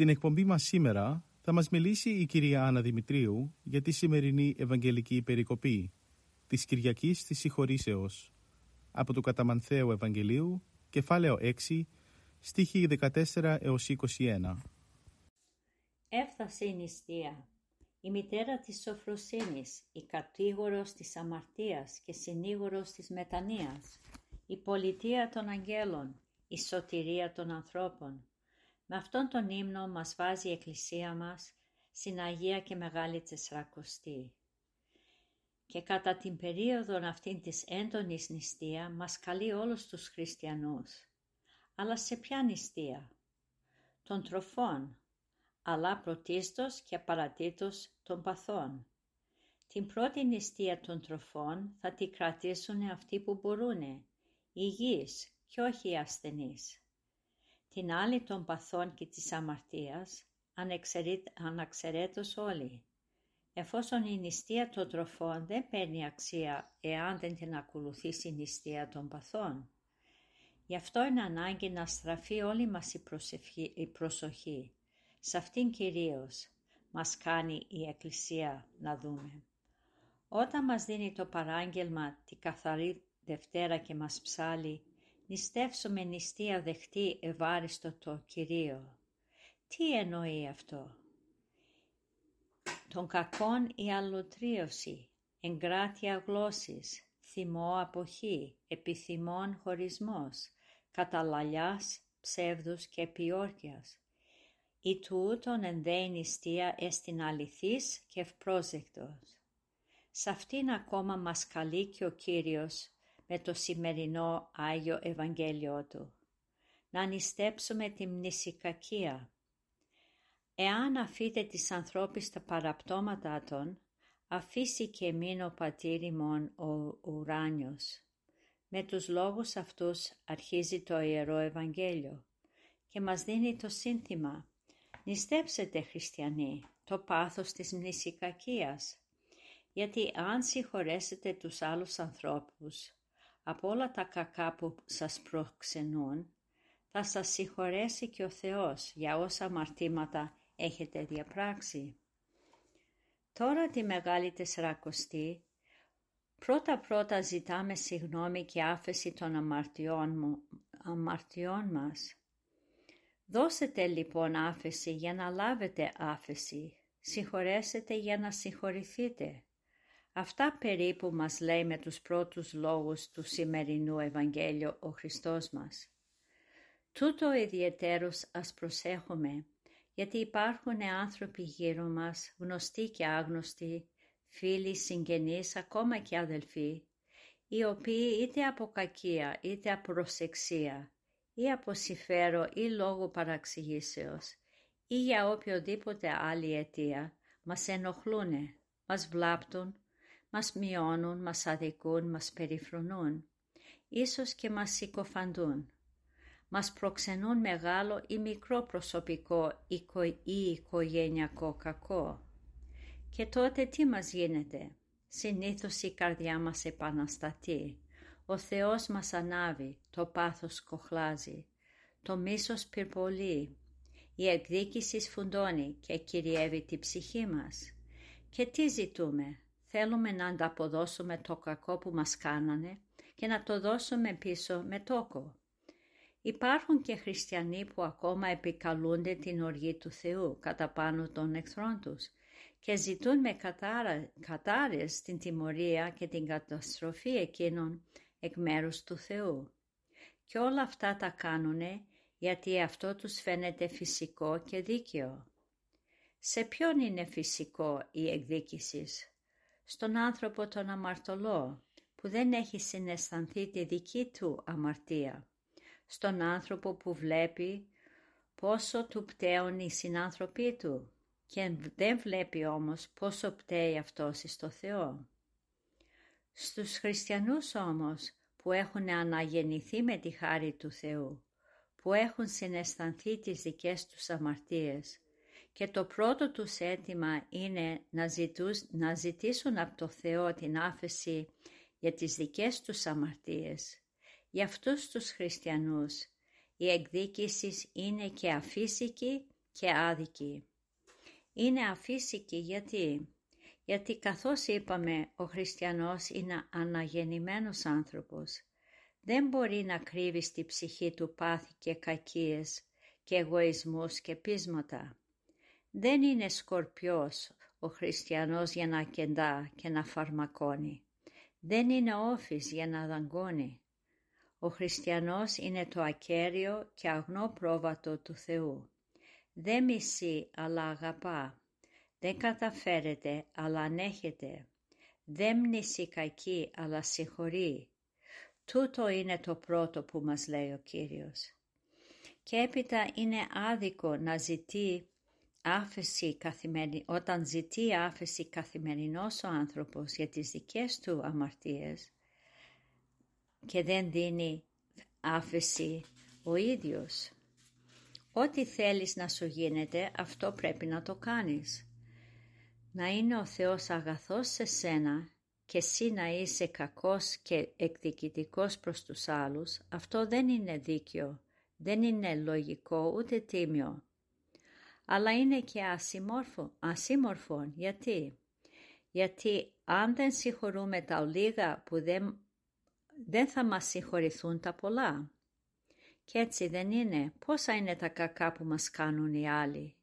Στην εκπομπή μας σήμερα θα μας μιλήσει η κυρία Άννα Δημητρίου για τη σημερινή Ευαγγελική Περικοπή της Κυριακής της Συγχωρήσεως από το Καταμανθέο Ευαγγελίου, κεφάλαιο 6, στίχη 14 έως 21. Έφτασε η νηστεία. Η μητέρα της σοφροσύνης, η κατήγορος της αμαρτίας και συνήγορος της μετανοίας, η πολιτεία των αγγέλων, η σωτηρία των ανθρώπων, με αυτόν τον ύμνο μας βάζει η Εκκλησία μας στην Αγία και Μεγάλη Τεσσαρακοστή. Και κατά την περίοδο αυτήν της έντονης νηστεία μας καλεί όλους τους χριστιανούς. Αλλά σε ποια νηστεία; Των τροφών, αλλά πρωτίστως και απαρατήτως των παθών. Την πρώτη νηστεία των τροφών θα τη κρατήσουν αυτοί που μπορούν, υγιείς και όχι οι ασθενείς την άλλη των παθών και της αμαρτίας, αναξαιρέτως όλοι. Εφόσον η νηστεία των τροφών δεν παίρνει αξία εάν δεν την ακολουθήσει η νηστεία των παθών. Γι' αυτό είναι ανάγκη να στραφεί όλη μας η, η προσοχή. Σε αυτήν κυρίως μας κάνει η Εκκλησία να δούμε. Όταν μας δίνει το παράγγελμα τη καθαρή Δευτέρα και μας ψάλει νηστεύσουμε νηστεία δεχτεί ευάριστο το Κυρίο. Τι εννοεί αυτό; Τον κακόν η αλλοτρίωση, εγκράτεια γλώσσης, θυμό αποχή, επιθυμών χωρισμός, καταλαλιάς, ψεύδους και ποιόρκιας. Η τούτον ενδέει νηστεία εστιν αληθής και ευπρόσδεκτος. Σ' αυτήν ακόμα μας καλεί και ο Κύριος με το σημερινό Άγιο Ευαγγέλιο Του. Να νηστέψουμε τη μνησικακία. Εάν αφείτε τις ανθρώπεις τα παραπτώματα των, αφήσει και εμείς ο πατήρ ημών ο ουράνιος. Με τους λόγους αυτούς αρχίζει το Ιερό Ευαγγέλιο και μας δίνει το σύνθημα «Νηστέψετε χριστιανοί, το πάθος της μνησικακίας, γιατί αν συγχωρέσετε τους άλλους ανθρώπους, από όλα τα κακά που σας προξενούν, θα σας συγχωρέσει και ο Θεός για όσα αμαρτήματα έχετε διαπράξει. Τώρα τη Μεγάλη Τεσσαρακοστή, πρώτα-πρώτα ζητάμε συγνώμη και άφεση των αμαρτιών, μου, αμαρτιών μας. Δώσετε λοιπόν άφεση για να λάβετε άφεση, συγχωρέσετε για να συγχωρηθείτε. Αυτά περίπου μας λέει με τους πρώτους λόγους του σημερινού Ευαγγέλιο ο Χριστός μας. Τούτο ιδιαιτέρως ας προσέχουμε, γιατί υπάρχουν άνθρωποι γύρω μας, γνωστοί και άγνωστοι, φίλοι, συγγενείς, ακόμα και αδελφοί, οι οποίοι είτε από κακία είτε από προσεξία ή από συμφέρο ή λόγω παραξηγήσεως ή για οποιοδήποτε άλλη αιτία μας ενοχλούν, μας βλάπτουν μας μειώνουν, μας αδικούν, μας περιφρονούν, ίσως και μας συκοφαντούν. Μας προξενούν μεγάλο ή μικρό προσωπικό ή οικογενειακό κακό. Και τότε τι μας γίνεται; Συνήθως η καρδιά μας επαναστατεί. Ο Θεός μας ανάβει, το πάθος κοχλάζει, το μίσος πυρπολεί, η εκδίκηση σφουντώνει και κυριεύει τη ψυχή μας. Και τι ζητούμε, Θέλουμε να ανταποδώσουμε το κακό που μας κάνανε και να το δώσουμε πίσω με τόκο. Υπάρχουν και χριστιανοί που ακόμα επικαλούνται την οργή του Θεού κατά πάνω των εχθρών τους και ζητούν με κατάρα, κατάρες την τιμωρία και την καταστροφή εκείνων εκ μέρους του Θεού. Και όλα αυτά τα κάνουνε γιατί αυτό τους φαίνεται φυσικό και δίκαιο. Σε ποιον είναι φυσικό η εκδίκησης, στον άνθρωπο τον αμαρτωλό που δεν έχει συναισθανθεί τη δική του αμαρτία, στον άνθρωπο που βλέπει πόσο του πταίουν οι συνάνθρωποι του και δεν βλέπει όμως πόσο πταίει αυτός στο Θεό. Στους χριστιανούς όμως που έχουν αναγεννηθεί με τη χάρη του Θεού, που έχουν συναισθανθεί τις δικές τους αμαρτίες και το πρώτο τους αίτημα είναι να, να ζητήσουν από το Θεό την άφεση για τις δικές τους αμαρτίες. Για αυτούς τους χριστιανούς η εκδίκηση είναι και αφύσικη και άδικη. Είναι αφύσικη γιατί; Γιατί καθώς είπαμε ο χριστιανός είναι αναγεννημένος άνθρωπος. Δεν μπορεί να κρύβει στη ψυχή του πάθη και κακίες και εγωισμούς και πείσματα. Δεν είναι σκορπιός ο χριστιανός για να κεντά και να φαρμακώνει. Δεν είναι όφης για να δαγκώνει. Ο χριστιανός είναι το ακέραιο και αγνό πρόβατο του Θεού. Δεν μισεί αλλά αγαπά. Δεν καταφέρετε, αλλά ανέχετε. Δεν μνησεί κακή, αλλά συγχωρεί. Τούτο είναι το πρώτο που μας λέει ο Κύριος. Και έπειτα είναι άδικο να ζητεί άφεση καθημερι... όταν ζητεί άφεση καθημερινός ο άνθρωπος για τις δικές του αμαρτίες και δεν δίνει άφεση ο ίδιος. Ό,τι θέλεις να σου γίνεται, αυτό πρέπει να το κάνεις να είναι ο Θεός αγαθός σε σένα και εσύ να είσαι κακός και εκδικητικός προς τους άλλους, αυτό δεν είναι δίκαιο, δεν είναι λογικό ούτε τίμιο. Αλλά είναι και ασύμορφο, ασύμορφο. Γιατί; Γιατί αν δεν συγχωρούμε τα λίγα που δεν, δεν θα μας συγχωρηθούν τα πολλά. Και έτσι δεν είναι. Πόσα είναι τα κακά που μας κάνουν οι άλλοι;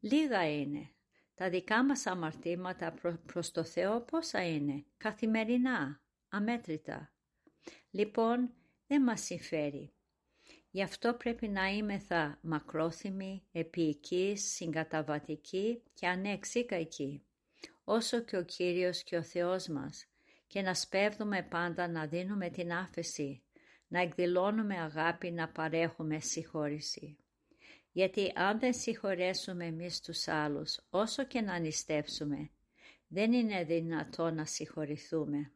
Λίγα είναι. Τα δικά μας αμαρτήματα προς το Θεό πόσα είναι, καθημερινά, αμέτρητα. Λοιπόν, δεν μας συμφέρει. Γι' αυτό πρέπει να είμεθα μακρόθυμοι, επίοικείς, συγκαταβατικοί και ανεξίκαϊκοί, όσο και ο Κύριος και ο Θεός μας, και να σπέβδουμε πάντα να δίνουμε την άφεση, να εκδηλώνουμε αγάπη, να παρέχουμε συγχώρηση γιατί αν δεν συγχωρέσουμε εμείς τους άλλους, όσο και να νηστεύσουμε, δεν είναι δυνατό να συγχωρηθούμε.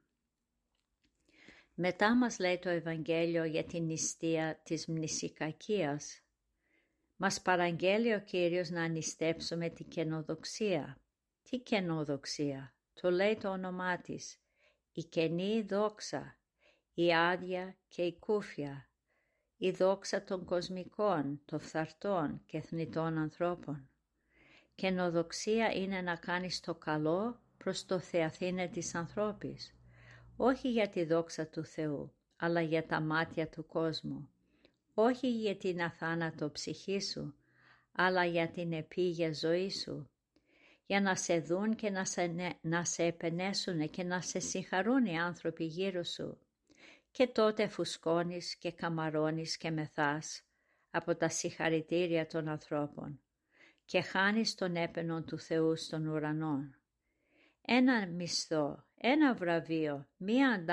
Μετά μας λέει το Ευαγγέλιο για την νηστεία της μνησικακίας. Μας παραγγέλει ο Κύριος να νηστέψουμε την καινοδοξία. Τι καινοδοξία, το λέει το όνομά της, η καινή δόξα, η άδεια και η κούφια, η δόξα των κοσμικών, των φθαρτών και θνητών ανθρώπων. Καινοδοξία είναι να κάνεις το καλό προς το Θεαθήνε της ανθρώπης, όχι για τη δόξα του Θεού, αλλά για τα μάτια του κόσμου, όχι για την αθάνατο ψυχή σου, αλλά για την επίγεια ζωή σου, για να σε δουν και να σε, να σε επενέσουν και να σε συγχαρούν οι άνθρωποι γύρω σου. Και τότε φουσκώνεις και καμαρώνεις και μεθάς από τα συγχαρητήρια των ανθρώπων και χάνεις τον έπαινο του Θεού στον ουρανό. Ένα μισθό, ένα βραβείο, μία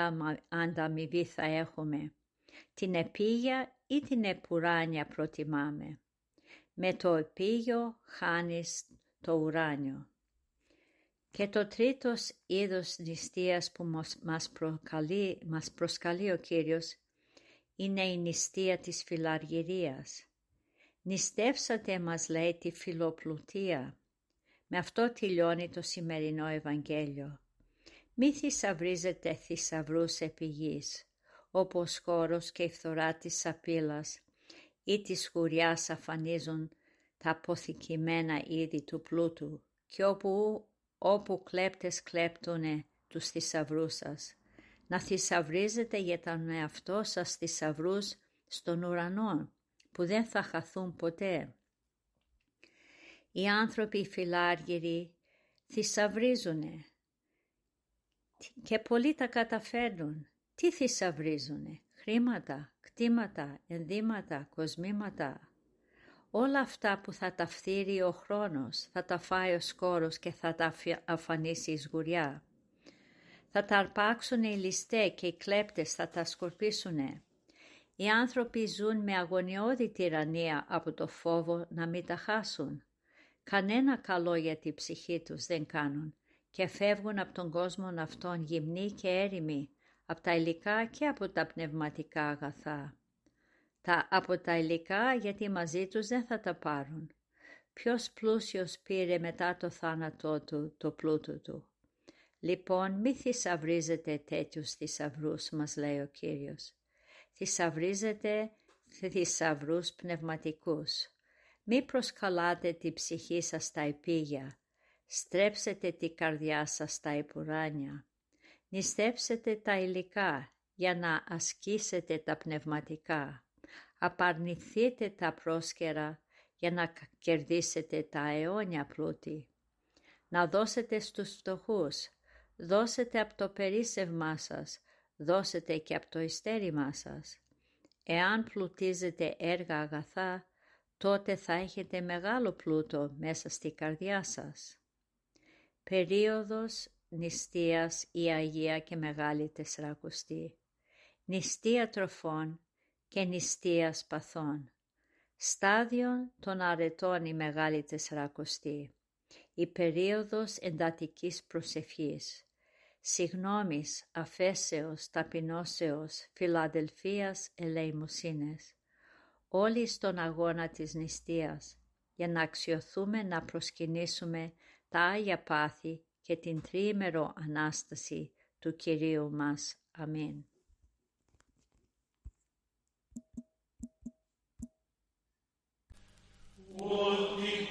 ανταμοιβή θα έχουμε. Την επίγεια ή την επουράνια προτιμάμε. Με το επίγειο χάνεις το ουράνιο. Και το τρίτος είδος νηστείας που μας, προκαλεί, μας προσκαλεί ο Κύριος είναι η νηστεία της φιλαργυρίας. Νηστεύσατε μας λέει τη φιλοπλουτία. Με αυτό τελειώνει το σημερινό Ευαγγέλιο. Μη θησαυρίζετε θησαυρού επί γης, όπως χώρος και η φθορά της σαπίλας ή της σκουριάς αφανίζουν τα αποθηκημένα είδη του πλούτου και όπου όπου κλέπτες κλέπτουνε τους θησαυρούς σας. Να θησαυρίζετε για τον εαυτό σας θησαυρούς στον ουρανό, που δεν θα χαθούν ποτέ. Οι άνθρωποι φιλάργυροι θησαυρίζουνε και πολλοί τα καταφέρνουν. Τι θησαυρίζουνε, χρήματα, κτήματα, ενδύματα, κοσμήματα. Όλα αυτά που θα τα φθείρει ο χρόνος, θα τα φάει ο σκόρος και θα τα αφανίσει η σγουριά. Θα τα αρπάξουν οι ληστές και οι κλέπτες θα τα σκορπίσουνε. Οι άνθρωποι ζουν με αγωνιώδη τυραννία από το φόβο να μην τα χάσουν. Κανένα καλό για τη ψυχή τους δεν κάνουν και φεύγουν από τον κόσμο αυτόν γυμνοί και έρημοι, από τα υλικά και από τα πνευματικά αγαθά. Τα από τα υλικά γιατί μαζί τους δεν θα τα πάρουν. Ποιος πλούσιος πήρε μετά το θάνατό του το πλούτο του; Λοιπόν μη θησαυρίζετε τέτοιους θησαυρούς, μας λέει ο Κύριος. Θησαυρίζετε θησαυρούς πνευματικούς. Μη προσκαλάτε τη ψυχή σας στα επίγεια. Στρέψετε τη καρδιά σας στα επουράνια. Νηστέψετε τα υλικά για να ασκήσετε τα πνευματικά. Απαρνηθείτε τα πρόσκαιρα για να κερδίσετε τα αιώνια πλούτη. Να δώσετε στους φτωχούς. Δώσετε από το περίσσευμά σας. Δώσετε και από το ειστέρημά σας. Εάν πλουτίζετε έργα αγαθά, τότε θα έχετε μεγάλο πλούτο μέσα στη καρδιά σας. Περίοδος νηστείας η Αγία και Μεγάλη Τεσσαρακοστή. Νηστεία τροφών και νηστείας παθών. Στάδιο των αρετών η Μεγάλη Τεσσαρακοστή. Η περίοδος εντατικής προσευχής. Συγνώμης, αφέσεως, ταπεινώσεως, φιλαδελφίας, ελεημοσύνες όλοι στον αγώνα της νηστείας, για να αξιοθούμε να προσκυνήσουμε τα Άγια Πάθη και την τριήμερο Ανάσταση του Κυρίου μας. Αμήν. Ότι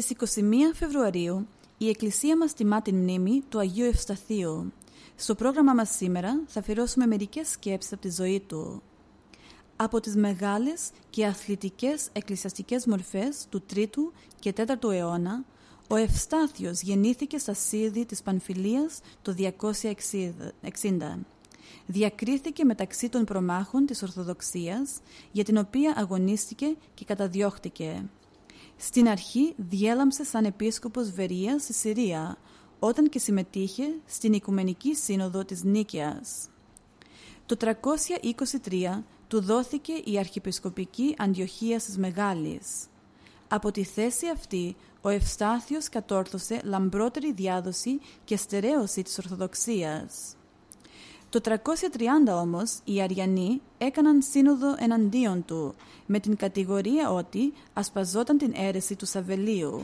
Στις 21 Φεβρουαρίου η Εκκλησία μας τιμά την μνήμη του Αγίου Ευσταθείου. Στο πρόγραμμα μας σήμερα θα αφιερώσουμε μερικές σκέψεις από τη ζωή του. Από τις μεγάλες και αθλητικές εκκλησιαστικές μορφές του 3ου και 4ου αιώνα, ο Ευστάθιος γεννήθηκε στα Σίδη της Πανφιλίας το 260. Διακρίθηκε μεταξύ των προμάχων της Ορθοδοξίας, για την οποία αγωνίστηκε και καταδιώχτηκε. Στην αρχή διέλαμψε σαν επίσκοπος Βερίας στη Συρία, όταν και συμμετείχε στην Οικουμενική Σύνοδο της Νίκαιας. Το 323 του δόθηκε η Αρχιεπισκοπική Αντιοχία της Μεγάλης. Από τη θέση αυτή, ο Ευστάθιος κατόρθωσε λαμπρότερη διάδοση και στερέωση της Ορθοδοξίας. Το 330 όμως οι Αριανοί έκαναν σύνοδο εναντίον του με την κατηγορία ότι ασπαζόταν την αίρεση του Σαβελίου.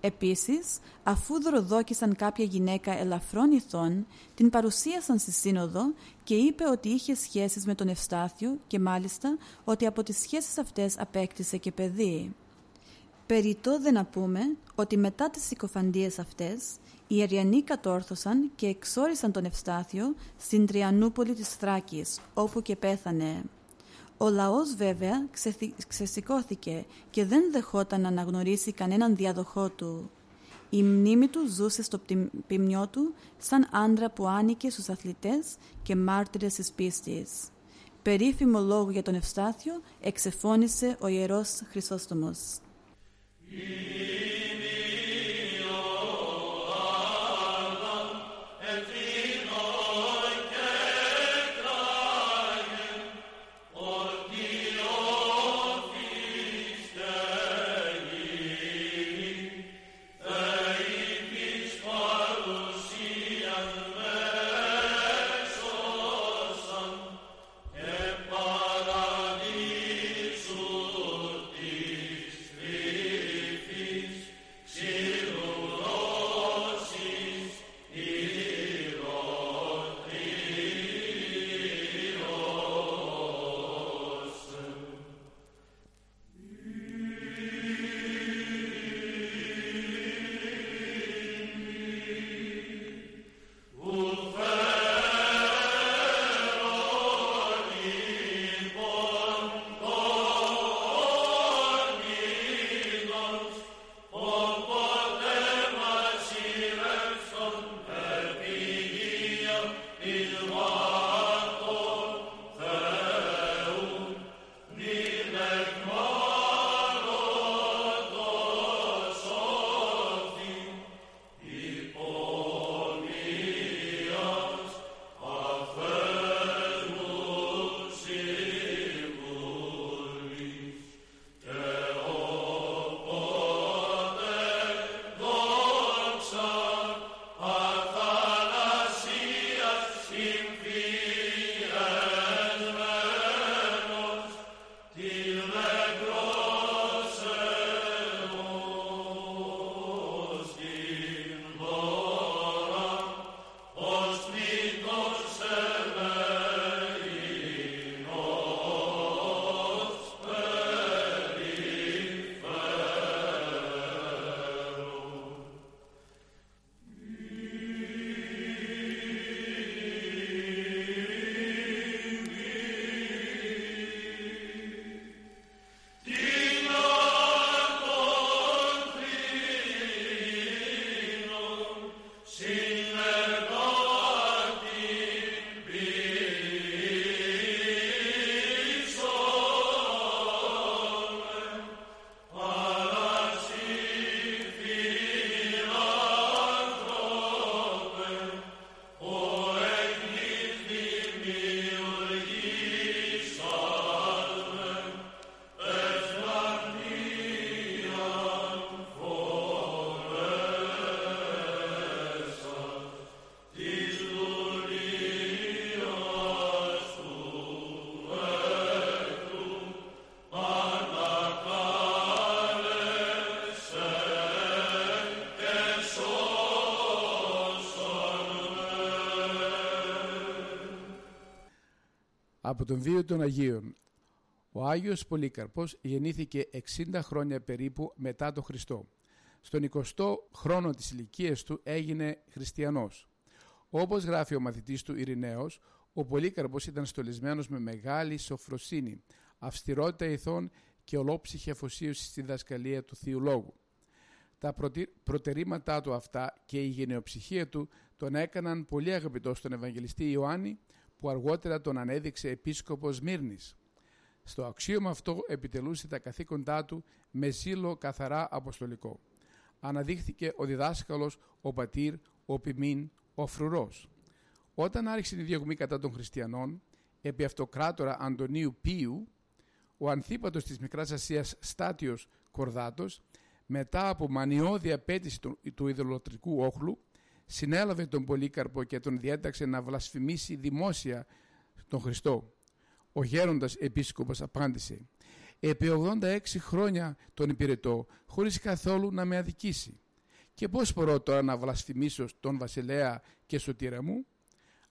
Επίσης, αφού δροδόκησαν κάποια γυναίκα ελαφρών ηθών, την παρουσίασαν στη σύνοδο και είπε ότι είχε σχέσεις με τον Ευστάθιο και μάλιστα ότι από τις σχέσεις αυτές απέκτησε και παιδί. Περιτώ δεν να πούμε ότι μετά τις συκοφαντίες αυτές, οι Αριανοί κατόρθωσαν και εξόρισαν τον Ευστάθιο στην Τριανούπολη της Θράκης, όπου και πέθανε. Ο λαός βέβαια ξεσηκώθηκε και δεν δεχόταν να αναγνωρίσει κανέναν διαδοχό του. Η μνήμη του ζούσε στο ποιμνιό του σαν άντρα που άνοικε στους αθλητές και μάρτυρες της πίστης. Περίφημο λόγο για τον Ευστάθιο εξεφώνησε ο Ιερός Χρυσόστομος. Amen. Από τον βίο των Αγίων. Ο Άγιος Πολύκαρπος γεννήθηκε 60 χρόνια περίπου μετά τον Χριστό. Στον 20ο χρόνο της ηλικίας του έγινε χριστιανός. Όπως γράφει ο μαθητής του Ειρηναίος, ο Πολύκαρπος ήταν στολισμένος με μεγάλη σοφροσύνη, αυστηρότητα ηθών και ολόψυχη αφοσίωση στη δασκαλία του Θείου Λόγου. Τα προτερήματά του αυτά και η γενεοψυχία του τον έκαναν πολύ αγαπητό στον Ευαγγελιστή Ιωάννη, που αργότερα τον ανέδειξε επίσκοπος Μύρνης. Στο αξίωμα αυτό επιτελούσε τα καθήκοντά του με ζήλο καθαρά αποστολικό. Αναδείχθηκε ο διδάσκαλος, ο πατήρ, ο ποιμήν, ο φρουρός. Όταν άρχισε τη διωγμή κατά των χριστιανών, επί αυτοκράτορα Αντωνίου Πίου, ο ανθίπατος της Μικράς Ασίας Στάτιος Κορδάτος, μετά από μανιώδη απέτηση του, του ιδωλοτρικού όχλου, συνέλαβε τον Πολύκαρπο και τον διέταξε να βλασφημίσει δημόσια τον Χριστό. Ο γέροντας επίσκοπος απάντησε «Επί 86 χρόνια τον υπηρετώ χωρίς καθόλου να με αδικήσει. Και πώς μπορώ τώρα να βλασφημίσω τον βασιλέα και σωτήρα μου;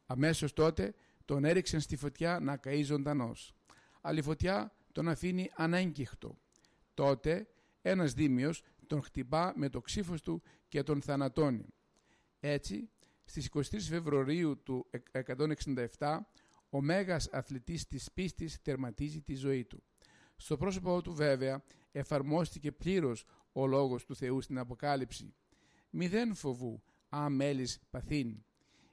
Αμέσως τότε τον έριξαν στη φωτιά να καεί ζωντανός. Αλλά η φωτιά τον αφήνει ανέγκυχτο. Τότε ένας δήμιος τον χτυπά με το ξύφος του και τον θανατώνει. Έτσι, στις 23 Φεβρουαρίου του 167, ο μέγας αθλητής της πίστης τερματίζει τη ζωή του. Στο πρόσωπό του βέβαια εφαρμόστηκε πλήρως ο λόγος του Θεού στην Αποκάλυψη. Μηδέν φοβού, αμέλης παθήν.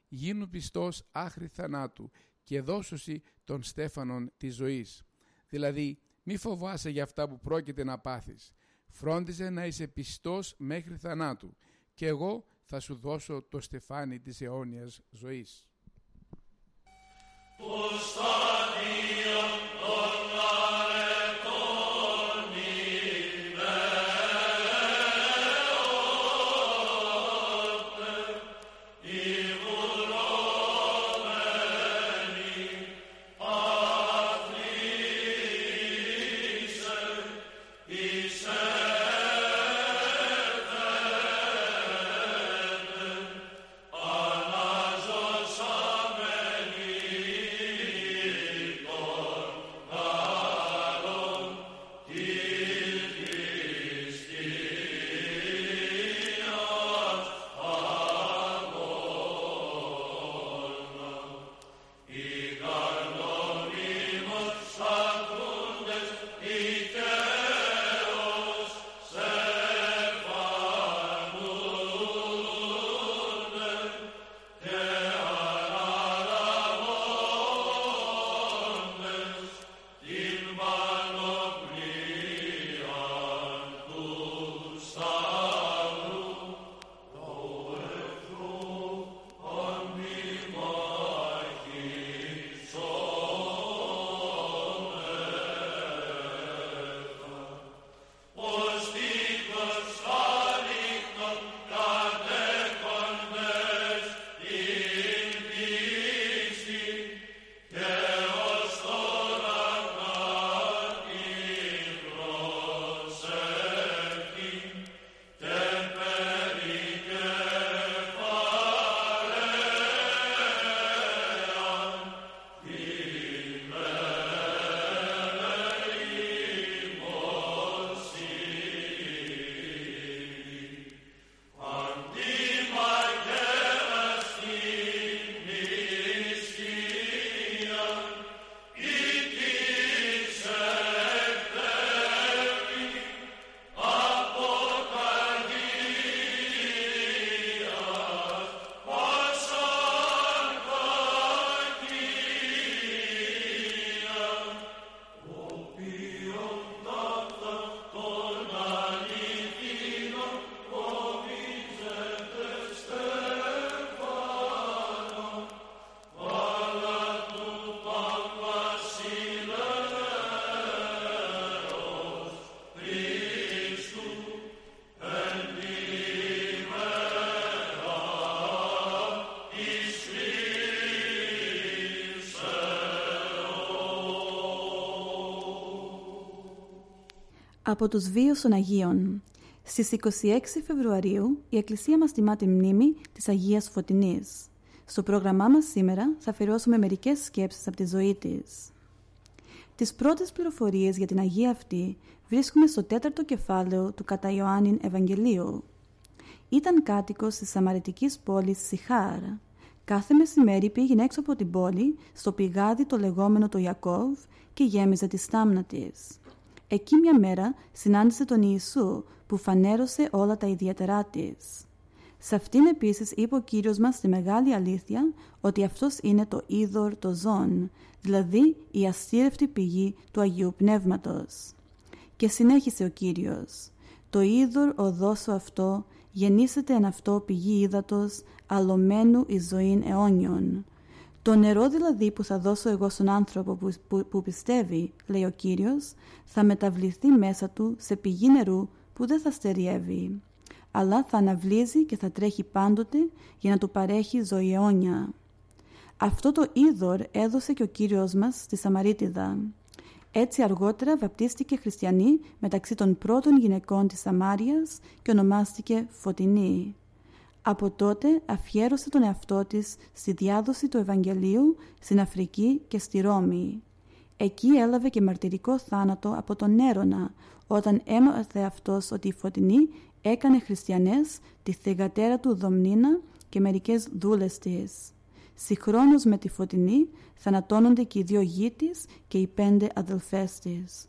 Γίνου πιστός άχρη θανάτου και δώσωση των στέφανων της ζωής. Δηλαδή, μη φοβάσαι για αυτά που πρόκειται να πάθεις. Φρόντιζε να είσαι πιστός μέχρι θανάτου και εγώ θα σου δώσω το στεφάνι της αιώνιας ζωής. Από τους βίους των Αγίων. Στις 26 Φεβρουαρίου η Εκκλησία μας τιμά τη μνήμη της Αγίας Φωτεινής. Στο πρόγραμμά μας σήμερα θα αφιερώσουμε μερικές σκέψεις από τη ζωή της. Τις πρώτες πληροφορίες για την Αγία αυτή βρίσκουμε στο τέταρτο κεφάλαιο του κατά Ιωάννην Ευαγγελίου. Ήταν κάτοικος της Σαμαρετικής πόλης Σιχάρ. Κάθε μεσημέρι πήγαινε έξω από την πόλη στο πηγάδι το λεγόμενο το Ιακώβ και γέμιζε τη στάμνα της. Εκεί μια μέρα συνάντησε τον Ιησού που φανέρωσε όλα τα ιδιαίτερά της. Σε αυτήν επίσης είπε ο Κύριος μας τη μεγάλη αλήθεια ότι αυτός είναι το είδωρ το ζών, δηλαδή η αστήρευτη πηγή του Αγίου Πνεύματος. Και συνέχισε ο Κύριος «Το είδωρ οδόσο αυτό γεννήσεται εν αυτό πηγή ύδατος αλωμένου εις ζωήν αιώνιον». Το νερό δηλαδή που θα δώσω εγώ στον άνθρωπο που, που, πιστεύει, λέει ο Κύριος, θα μεταβληθεί μέσα του σε πηγή νερού που δεν θα στεριεύει, αλλά θα αναβλύζει και θα τρέχει πάντοτε για να του παρέχει ζωή αιώνια. Αυτό το είδωρ έδωσε και ο Κύριος μας στη Σαμαρίτιδα. Έτσι αργότερα βαπτίστηκε χριστιανή μεταξύ των πρώτων γυναικών της Σαμάριας και ονομάστηκε Φωτεινή. Από τότε αφιέρωσε τον εαυτό της στη διάδοση του Ευαγγελίου στην Αφρική και στη Ρώμη. Εκεί έλαβε και μαρτυρικό θάνατο από τον Έρωνα, όταν έμαθε αυτός ότι η Φωτεινή έκανε χριστιανές τη θεγατέρα του Δομνίνα και μερικές δούλες της. Συγχρόνως με τη Φωτεινή θανατώνονται και οι δύο γη της και οι πέντε αδελφές της.